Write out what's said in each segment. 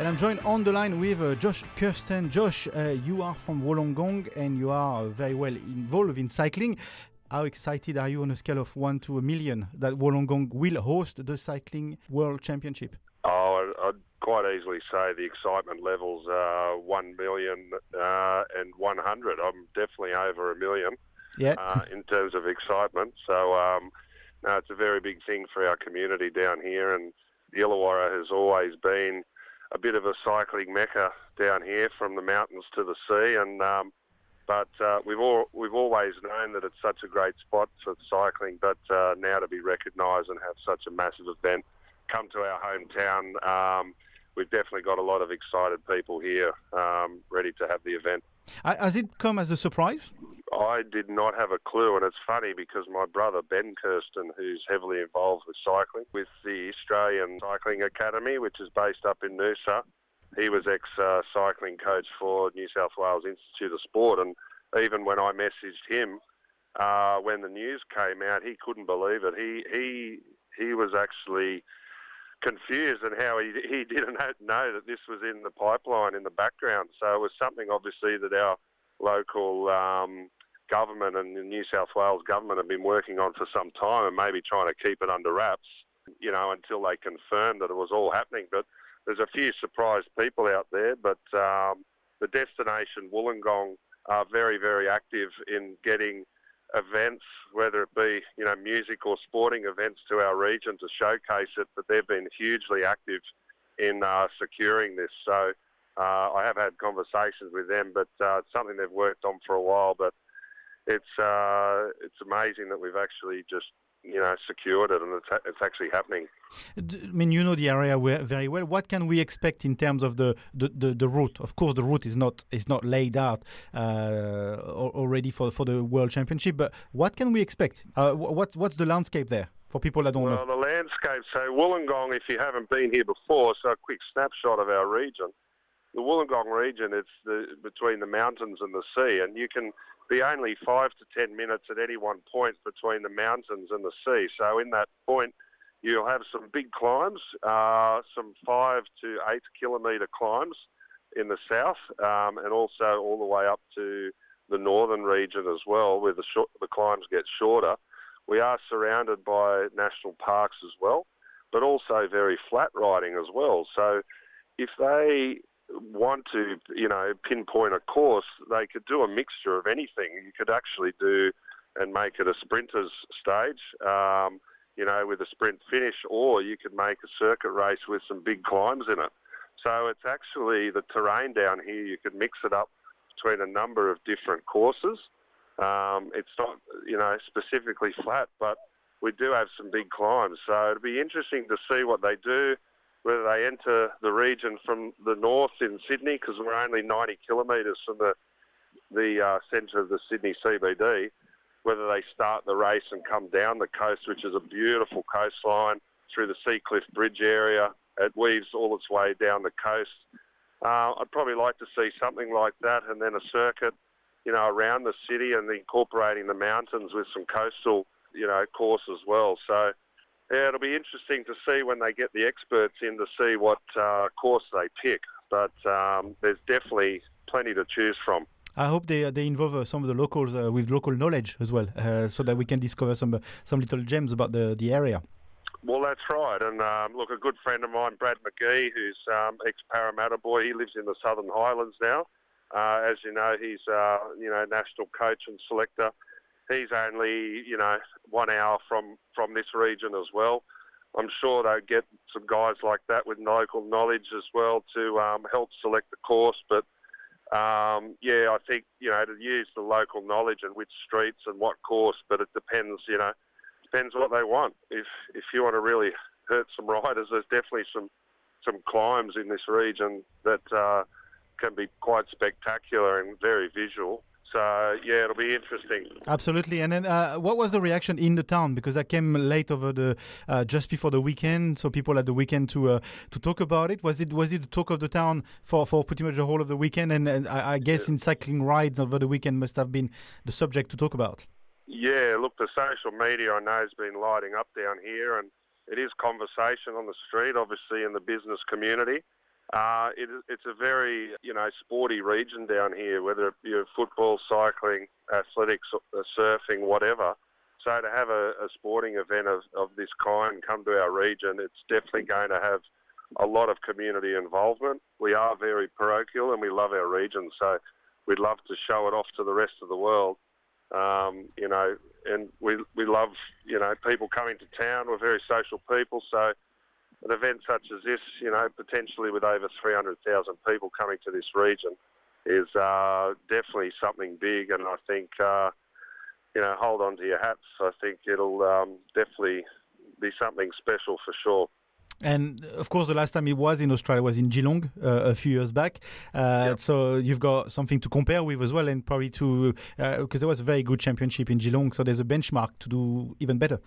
And I'm joined on the line with uh, Josh Kersten. Josh, uh, you are from Wollongong and you are very well involved in cycling. How excited are you on a scale of 1 to a million that Wollongong will host the Cycling World Championship? Oh, I'd quite easily say the excitement levels are 1 million uh, and 100. I'm definitely over a million yeah. uh, in terms of excitement. So, um, no, it's a very big thing for our community down here, and Illawarra has always been a bit of a cycling mecca down here from the mountains to the sea, and um, but uh, we've all we've always known that it's such a great spot for cycling. But uh, now to be recognised and have such a massive event come to our hometown, um, we've definitely got a lot of excited people here um, ready to have the event. Uh, has it come as a surprise? I did not have a clue, and it's funny because my brother Ben Kersten, who's heavily involved with cycling with the Australian Cycling Academy, which is based up in Noosa, he was ex uh, cycling coach for New South Wales Institute of Sport, and even when I messaged him uh, when the news came out, he couldn't believe it. He he he was actually confused and how he he didn't know that this was in the pipeline in the background. So it was something obviously that our local um, government and the New South Wales government have been working on for some time and maybe trying to keep it under wraps, you know, until they confirmed that it was all happening. But there's a few surprised people out there, but um, the destination Wollongong are very, very active in getting events, whether it be you know music or sporting events, to our region to showcase it. But they've been hugely active in uh, securing this. So uh, I have had conversations with them, but uh, it's something they've worked on for a while. But it's uh, it's amazing that we've actually just you know secured it and it's, it's actually happening. I mean, you know the area very well. What can we expect in terms of the, the, the, the route? Of course, the route is not is not laid out uh, already for for the World Championship. But what can we expect? Uh, what's what's the landscape there for people that don't well, know? Well, the landscape. So Wollongong, if you haven't been here before, so a quick snapshot of our region. The Wollongong region, it's the, between the mountains and the sea, and you can be only five to ten minutes at any one point between the mountains and the sea. So in that point, you'll have some big climbs, uh, some five to eight kilometre climbs in the south, um, and also all the way up to the northern region as well, where the, the climbs get shorter. We are surrounded by national parks as well, but also very flat riding as well. So if they want to, you know, pinpoint a course, they could do a mixture of anything. You could actually do and make it a sprinter's stage, um, you know, with a sprint finish, or you could make a circuit race with some big climbs in it. So it's actually the terrain down here. You could mix it up between a number of different courses. Um, it's not, you know, specifically flat, but we do have some big climbs. So it'll be interesting to see what they do whether they enter the region from the north in Sydney, because we're only 90 kilometres from the the uh, centre of the Sydney CBD, whether they start the race and come down the coast, which is a beautiful coastline, through the Seacliff Bridge area. It weaves all its way down the coast. Uh, I'd probably like to see something like that, and then a circuit, you know, around the city and incorporating the mountains with some coastal, you know, course as well. So yeah, it'll be interesting to see when they get the experts in to see what uh, course they pick. But um, there's definitely plenty to choose from. I hope they they involve uh, some of the locals uh, with local knowledge as well, uh, so that we can discover some uh, some little gems about the the area. Well, that's right. And um, look, a good friend of mine, Brad McGee, who's um, ex Parramatta boy, he lives in the Southern Highlands now. Uh, as you know, he's you know national coach and selector he's only you know one hour from from this region as well. I'm sure they'll get some guys like that with local knowledge as well to um, help select the course. But um, yeah, I think you know to use the local knowledge and which streets and what course. But it depends, you know, depends what they want. If if you want to really hurt some riders, there's definitely some some climbs in this region that uh, can be quite spectacular and very visual. So yeah, it'll be interesting. Absolutely. And then, uh, what was the reaction in the town? Because I came late over the uh, just before the weekend, so people had the weekend to uh, to talk about it. Was it was it the talk of the town for, for pretty much the whole of the weekend? And, and I, I, guess yeah. in cycling rides over the weekend must have been the subject to talk about. Yeah, look, the social media I know has been lighting up down here, and it is conversation on the street, obviously in the business community. Uh, it, it's a very, you know, sporty region down here, whether it be football, cycling, athletics, uh, surfing, whatever. So to have a, a sporting event of, of this kind come to our region, it's definitely going to have a lot of community involvement. We are very parochial and we love our region, so we'd love to show it off to the rest of the world. Um, you know, and we we love you know people coming to town. We're very social people, so an event such as this, you know, potentially with over 300,000 people coming to this region, is uh, definitely something big. And I think, uh, you know, hold on to your hats. I think it'll um, definitely be something special for sure. And of course, the last time he was in Australia was in Geelong uh, a few years back. Uh, yep. So you've got something to compare with as well, and probably to because uh, there was a very good championship in Geelong. So there's a benchmark to do even better.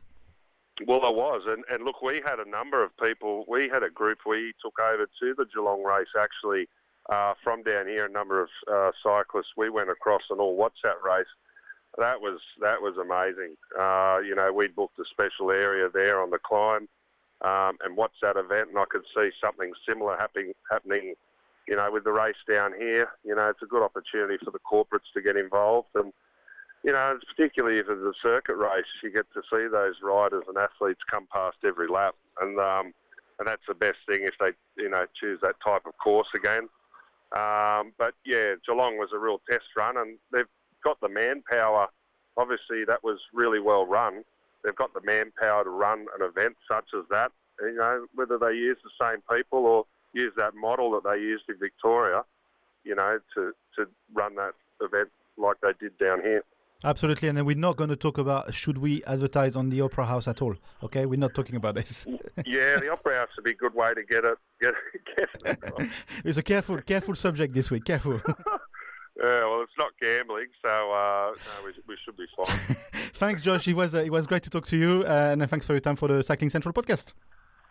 Well, there was, and, and look, we had a number of people. We had a group. We took over to the Geelong race actually uh, from down here. A number of uh, cyclists. We went across an all WhatsApp race. That was that was amazing. Uh, you know, we booked a special area there on the climb, um, and what's that event? And I could see something similar happening happening. You know, with the race down here. You know, it's a good opportunity for the corporates to get involved and you know, particularly if it's a circuit race, you get to see those riders and athletes come past every lap, and um, and that's the best thing if they, you know, choose that type of course again. Um, but yeah, Geelong was a real test run, and they've got the manpower. Obviously, that was really well run. They've got the manpower to run an event such as that. You know, whether they use the same people or use that model that they used in Victoria, you know, to to run that event like they did down here. Absolutely, and then we're not going to talk about should we advertise on the Opera House at all. Okay, we're not talking about this. yeah, the Opera House would be a good way to get it. Get, get it it's a careful, careful subject this week. Careful. Yeah, well, it's not gambling, so uh, no, we, we should be fine. thanks, Josh. It was uh, it was great to talk to you, uh, and thanks for your time for the Cycling Central podcast.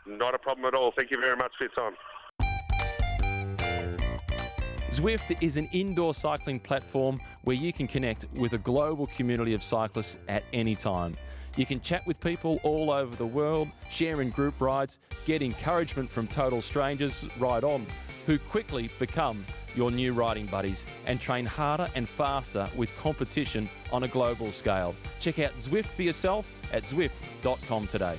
Not a problem at all. Thank you very much for your time. Zwift is an indoor cycling platform where you can connect with a global community of cyclists at any time. You can chat with people all over the world, share in group rides, get encouragement from total strangers ride on, who quickly become your new riding buddies and train harder and faster with competition on a global scale. Check out Zwift for yourself at Zwift.com today.